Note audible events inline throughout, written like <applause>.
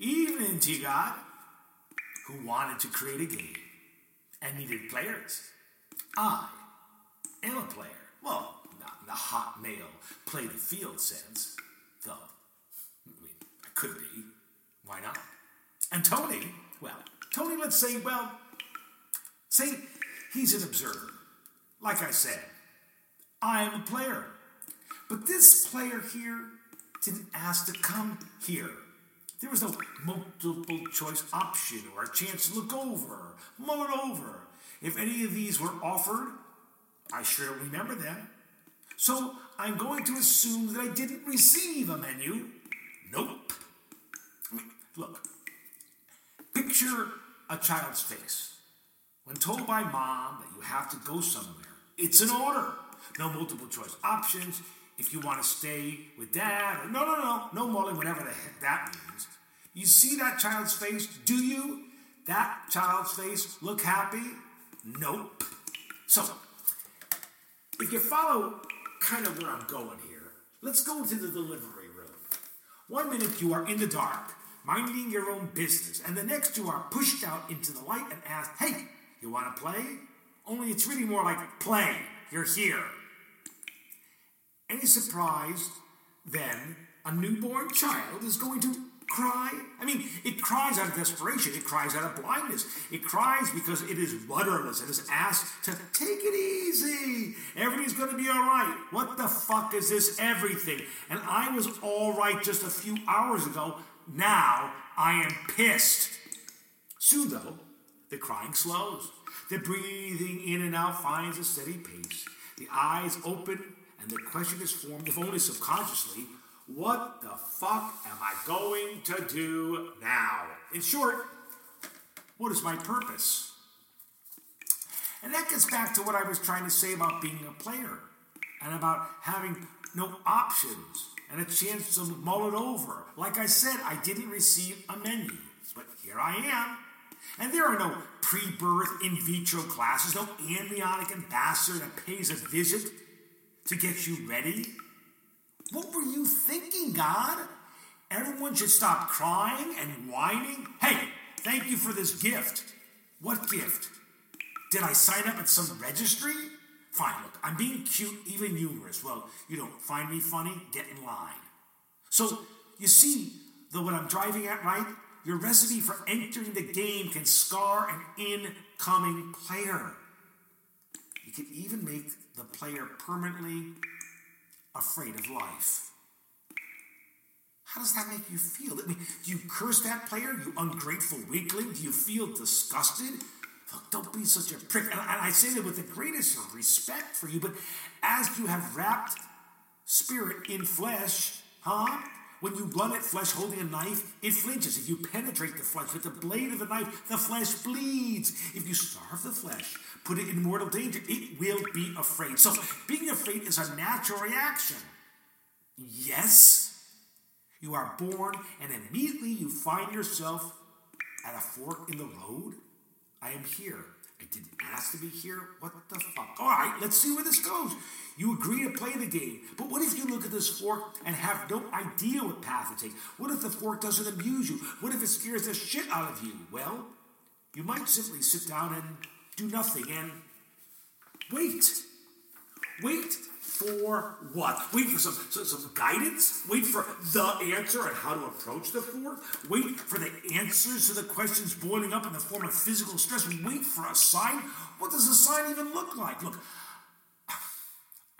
Evening to God, who wanted to create a game and needed players. I am a player. Well, not in the hot male play the field sense, though. I mean, I could be. Why not? And Tony, well, Tony, let's say, well, say he's an observer. Like I said, I am a player. But this player here didn't ask to come here. There was no multiple choice option or a chance to look over, mull it over. If any of these were offered, I sure don't remember them. So I'm going to assume that I didn't receive a menu. Nope. I mean, look, picture a child's face. When told by mom that you have to go somewhere, it's an order. No multiple choice options. If you want to stay with dad, or no, no, no, no mulling, whatever the heck that means. You see that child's face? Do you? That child's face look happy? Nope. So, if you follow kind of where I'm going here, let's go to the delivery room. One minute you are in the dark, minding your own business, and the next you are pushed out into the light and asked, hey, you want to play? Only it's really more like play. You're here. Any surprise then a newborn child is going to cry? I mean, it cries out of desperation. It cries out of blindness. It cries because it is rudderless it is asked to take it easy. Everything's going to be all right. What the fuck is this everything? And I was all right just a few hours ago. Now I am pissed. Soon, though, the crying slows. The breathing in and out finds a steady pace. The eyes open, and the question is formed, if only subconsciously, what the fuck am I going to do now? In short, what is my purpose? And that gets back to what I was trying to say about being a player and about having no options and a chance to mull it over. Like I said, I didn't receive a menu, but here I am. And there are no pre birth in vitro classes, no amniotic ambassador that pays a visit to get you ready. What were you thinking, God? Everyone should stop crying and whining. Hey, thank you for this gift. What gift? Did I sign up at some registry? Fine, look, I'm being cute, even humorous. Well, you don't find me funny? Get in line. So, you see though, what I'm driving at, right? Your recipe for entering the game can scar an incoming player. You can even make the player permanently afraid of life. How does that make you feel? I mean, do you curse that player, you ungrateful weakling? Do you feel disgusted? Look, don't be such a prick. And I say that with the greatest respect for you, but as you have wrapped spirit in flesh, huh? When you run at flesh holding a knife, it flinches. If you penetrate the flesh with the blade of the knife, the flesh bleeds. If you starve the flesh, put it in mortal danger, it will be afraid. So, being afraid is a natural reaction. Yes, you are born, and immediately you find yourself at a fork in the road. I am here. I didn't ask to be here. What the fuck? All right, let's see where this goes. You agree to play the game, but what if you look at this fork and have no idea what path to take? What if the fork doesn't amuse you? What if it scares the shit out of you? Well, you might simply sit down and do nothing and wait. Wait for what? Wait for some, some, some, guidance? Wait for the answer on how to approach the fork? Wait for the answers to the questions boiling up in the form of physical stress? Wait for a sign? What does a sign even look like? Look,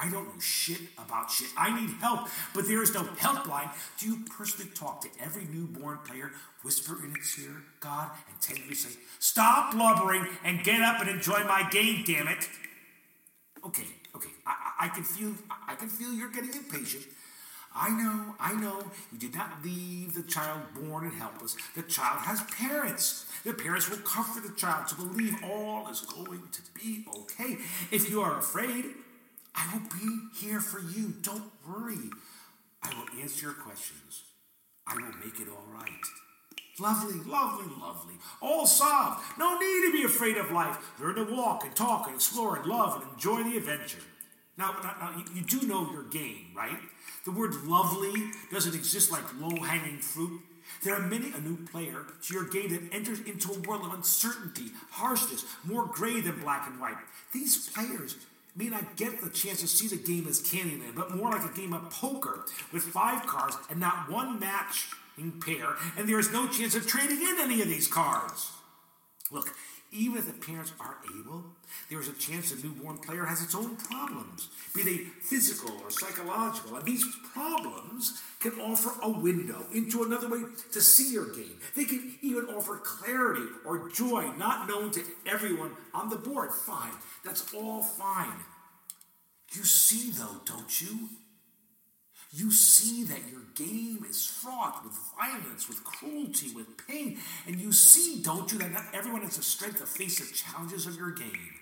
I don't know shit about shit. I need help, but there is no helpline. Do you personally talk to every newborn player, whisper in its ear, God, and tenderly say, Stop blubbering and get up and enjoy my game, damn it? Okay, okay, I, I can feel I can feel you're getting impatient. I know, I know, you did not leave the child born and helpless. The child has parents. The parents will comfort the child to believe all is going to be okay. If you are afraid, I will be here for you. Don't worry. I will answer your questions. I will make it all right. Lovely, lovely, lovely. All solved. No need to be afraid of life. Learn to walk and talk and explore and love and enjoy the adventure. Now, now, you do know your game, right? The word lovely doesn't exist like low hanging fruit. There are many a new player to your game that enters into a world of uncertainty, harshness, more gray than black and white. These players may not get the chance to see the game as Candyland, but more like a game of poker with five cards and not one match in pair, and there is no chance of trading in any of these cards. Look, even if the parents are able, there is a chance the newborn player has its own problems, be they physical or psychological. And these problems can offer a window into another way to see your game. They can even offer clarity or joy not known to everyone on the board. Fine, that's all fine. You see, though, don't you? You see that your game is fraught with violence, with cruelty, with pain. And you see, don't you, that not everyone has the strength to face the challenges of your game.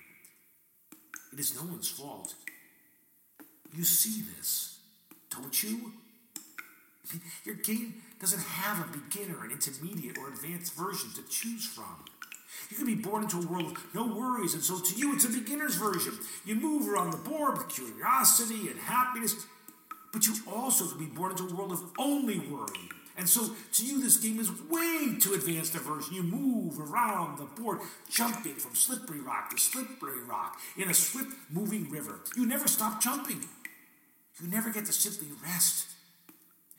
It is no one's fault. You see this, don't you? <laughs> Your game doesn't have a beginner, an intermediate, or advanced version to choose from. You can be born into a world of no worries, and so to you it's a beginner's version. You move around the board with curiosity and happiness, but you also can be born into a world of only worry. And so to you, this game is way too advanced a version. You move around the board, jumping from slippery rock to slippery rock in a swift moving river. You never stop jumping. You never get to simply rest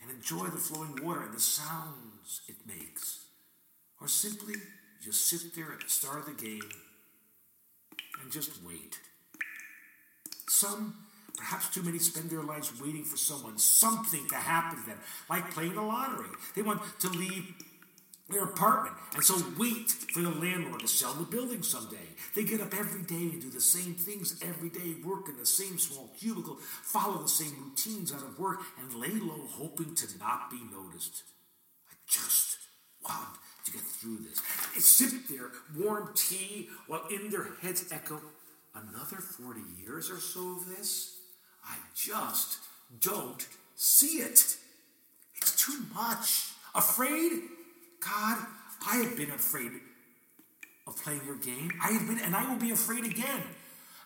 and enjoy the flowing water and the sounds it makes. Or simply just sit there at the start of the game and just wait. Some Perhaps too many spend their lives waiting for someone, something to happen to them, like playing the lottery. They want to leave their apartment and so wait for the landlord to sell the building someday. They get up every day and do the same things every day, work in the same small cubicle, follow the same routines out of work, and lay low hoping to not be noticed. I just want to get through this. They sit there, warm tea, while in their heads echo, another 40 years or so of this? I just don't see it. It's too much. Afraid? God, I have been afraid of playing your game. I have been, and I will be afraid again.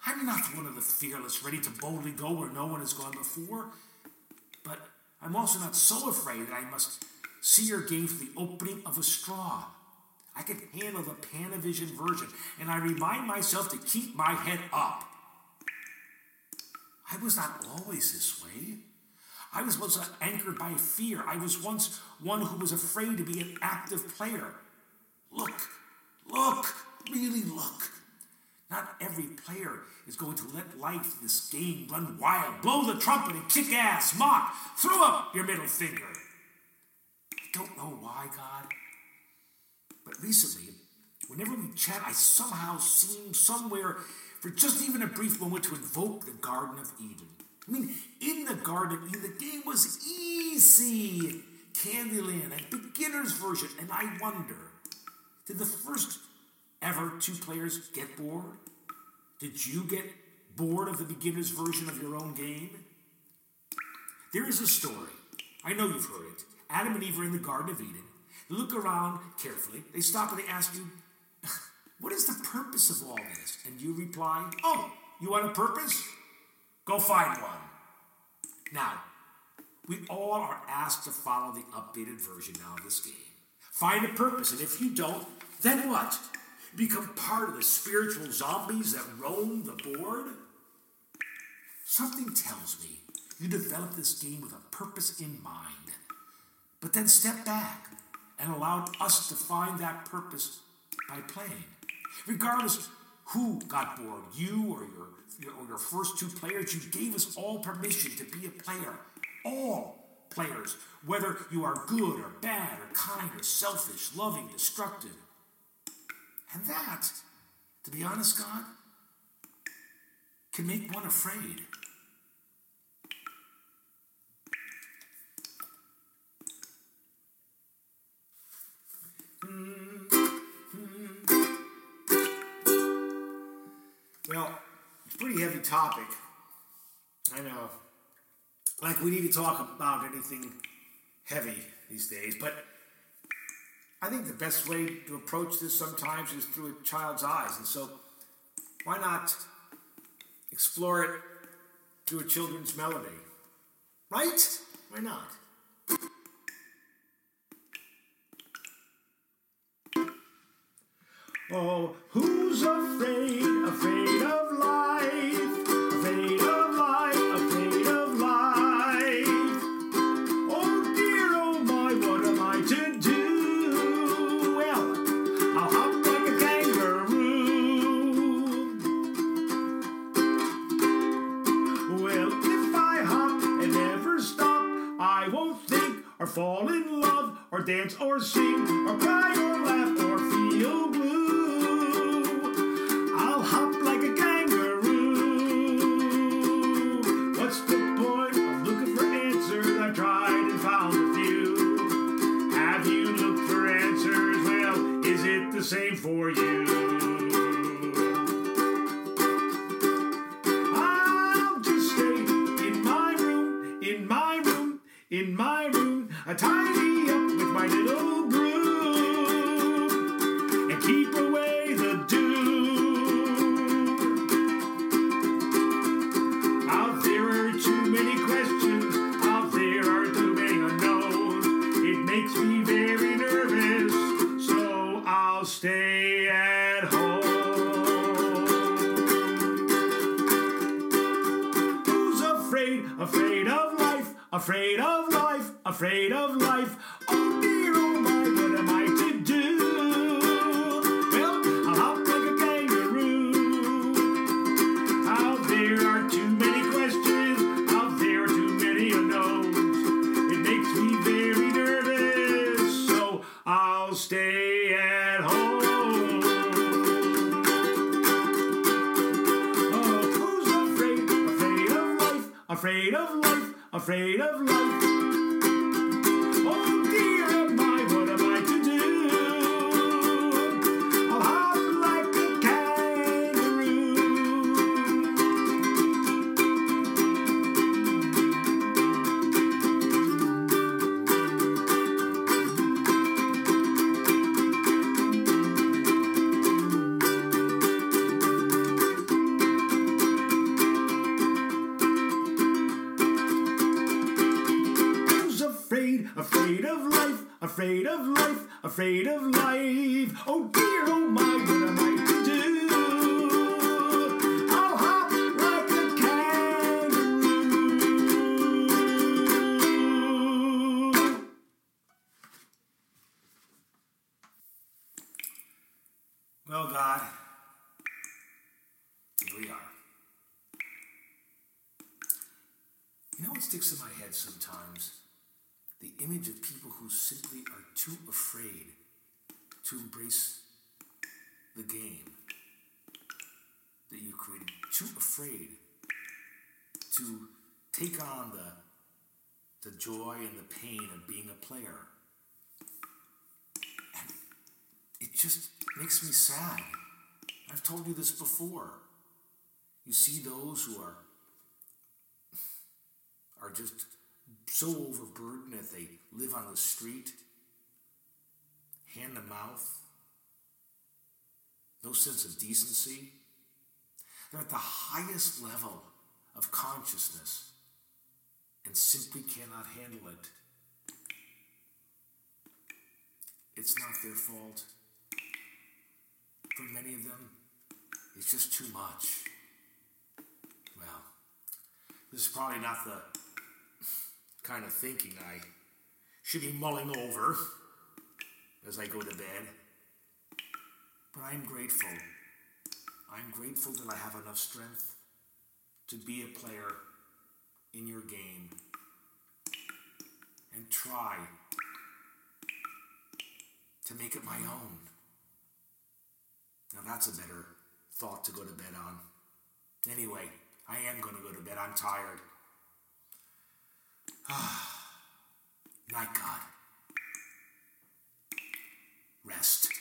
I'm not one of the fearless, ready to boldly go where no one has gone before. But I'm also not so afraid that I must see your game through the opening of a straw. I can handle the Panavision version, and I remind myself to keep my head up. I was not always this way. I was once anchored by fear. I was once one who was afraid to be an active player. Look, look, really look. Not every player is going to let life, this game, run wild, blow the trumpet and kick ass, mock, throw up your middle finger. I don't know why, God, but recently, whenever we chat, I somehow seem somewhere for just even a brief moment to invoke the Garden of Eden. I mean, in the Garden of Eden, the game was easy. Candyland, a beginner's version. And I wonder, did the first ever two players get bored? Did you get bored of the beginner's version of your own game? There is a story. I know you've heard it. Adam and Eve are in the Garden of Eden. They look around carefully. They stop and they ask you, what is the purpose of all this? And you reply, Oh, you want a purpose? Go find one. Now, we all are asked to follow the updated version now of this game. Find a purpose, and if you don't, then what? Become part of the spiritual zombies that roam the board? Something tells me you developed this game with a purpose in mind. But then step back and allow us to find that purpose by playing. Regardless who got bored, you or your, your, or your first two players, you gave us all permission to be a player. All players, whether you are good or bad or kind or selfish, loving, destructive. And that, to be honest, God, can make one afraid. topic. I know. Like, we need to talk about anything heavy these days, but I think the best way to approach this sometimes is through a child's eyes. And so, why not explore it through a children's melody? Right? Why not? Oh, who's afraid, afraid of? Fall in love or dance or sing or cry or laugh or feel blue. I'll hop like a kangaroo. What's the point of looking for answers? I've tried and found a few. Have you looked for answers? Well, is it the same for you? Afraid of life, afraid of life? Oh dear, oh my, what am I to do? Well, I'll hop like a kangaroo. There are too many questions, there are too many unknowns. It makes me very nervous, so I'll stay at home. Oh, who's afraid, afraid of life, afraid of life, afraid of life? Sticks in my head sometimes? The image of people who simply are too afraid to embrace the game that you created, too afraid to take on the, the joy and the pain of being a player. And it just makes me sad. I've told you this before. You see those who are are just so overburdened that they live on the street, hand to mouth, no sense of decency. They're at the highest level of consciousness and simply cannot handle it. It's not their fault. For many of them, it's just too much. Well, this is probably not the kind of thinking I should be mulling over as I go to bed. But I'm grateful. I'm grateful that I have enough strength to be a player in your game and try to make it my own. Now that's a better thought to go to bed on. Anyway, I am going to go to bed. I'm tired. Ah, God. Rest.